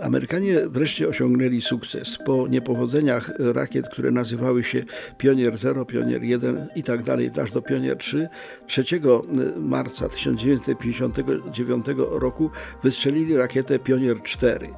Amerykanie wreszcie osiągnęli sukces. Po niepowodzeniach rakiet, które nazywały się Pionier 0, Pionier 1 i tak dalej, aż do Pionier 3, 3 marca 1959 roku wystrzelili rakietę Pionier 4.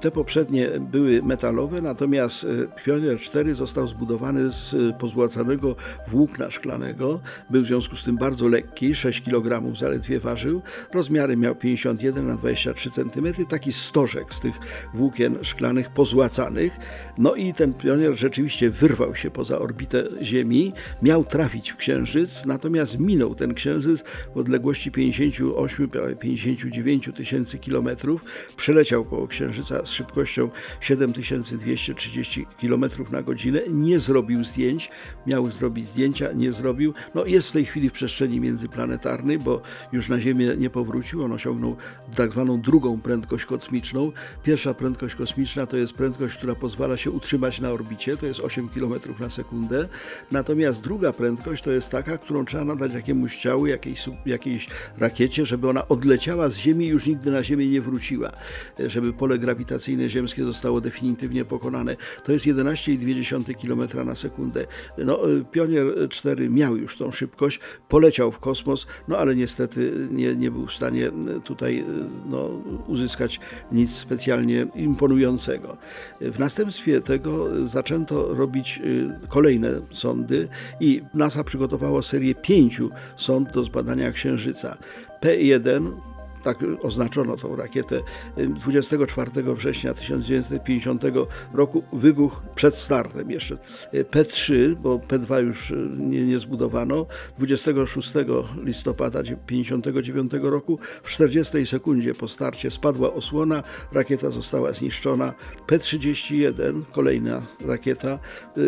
Te poprzednie były metalowe, natomiast Pionier 4 został zbudowany z pozłacanego włókna szklanego. Był w związku z tym bardzo lekki, 6 kg zaledwie ważył. Rozmiary miał 51 na 23 cm, taki stożek z tych włókien szklanych pozłacanych. No i ten pionier rzeczywiście wyrwał się poza orbitę Ziemi, miał trafić w Księżyc, natomiast minął ten Księżyc w odległości 58, prawie 59 tysięcy kilometrów. Przeleciał koło Księżyca z szybkością 7230 km na godzinę, nie zrobił zdjęć, miał zrobić zdjęcia, nie zrobił. No jest w tej chwili w przestrzeni międzyplanetarnej, bo już na Ziemię nie powrócił, on osiągnął tak zwaną drugą prędkość kosmiczną. Pierwsza prędkość kosmiczna to jest prędkość, która pozwala się utrzymać na orbicie, to jest 8 km na sekundę. Natomiast druga prędkość to jest taka, którą trzeba nadać jakiemuś ciału, jakiejś, jakiejś rakiecie, żeby ona odleciała z Ziemi i już nigdy na Ziemię nie wróciła, żeby pole grawitacyjne ziemskie zostało definitywnie pokonane. To jest 11,2 km na sekundę. No, Pionier 4 miał już tą szybkość, poleciał w kosmos, no ale niestety nie, nie był w stanie tutaj no, uzyskać nic imponującego. W następstwie tego zaczęto robić y, kolejne sondy i NASA przygotowało serię pięciu sond do zbadania Księżyca. P1 tak oznaczono tą rakietę 24 września 1950 roku, wybuch przed startem jeszcze. P3, bo P2 już nie, nie zbudowano, 26 listopada 1959 roku, w 40 sekundzie po starcie spadła osłona, rakieta została zniszczona. P31, kolejna rakieta,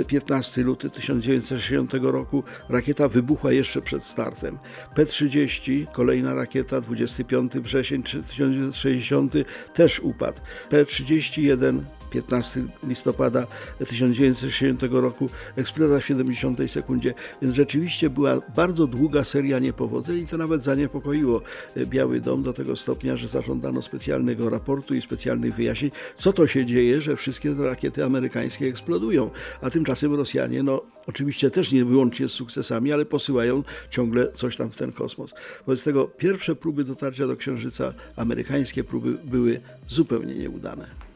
15 luty 1960 roku, rakieta wybuchła jeszcze przed startem. P30, kolejna rakieta, 25 wrzesień 1960 też upadł. P31 15 listopada 1960 roku, eksploza w 70 sekundzie, więc rzeczywiście była bardzo długa seria niepowodzeń i to nawet zaniepokoiło Biały Dom do tego stopnia, że zażądano specjalnego raportu i specjalnych wyjaśnień, co to się dzieje, że wszystkie te rakiety amerykańskie eksplodują, a tymczasem Rosjanie, no oczywiście też nie wyłącznie z sukcesami, ale posyłają ciągle coś tam w ten kosmos. Wobec tego pierwsze próby dotarcia do Księżyca, amerykańskie próby były zupełnie nieudane.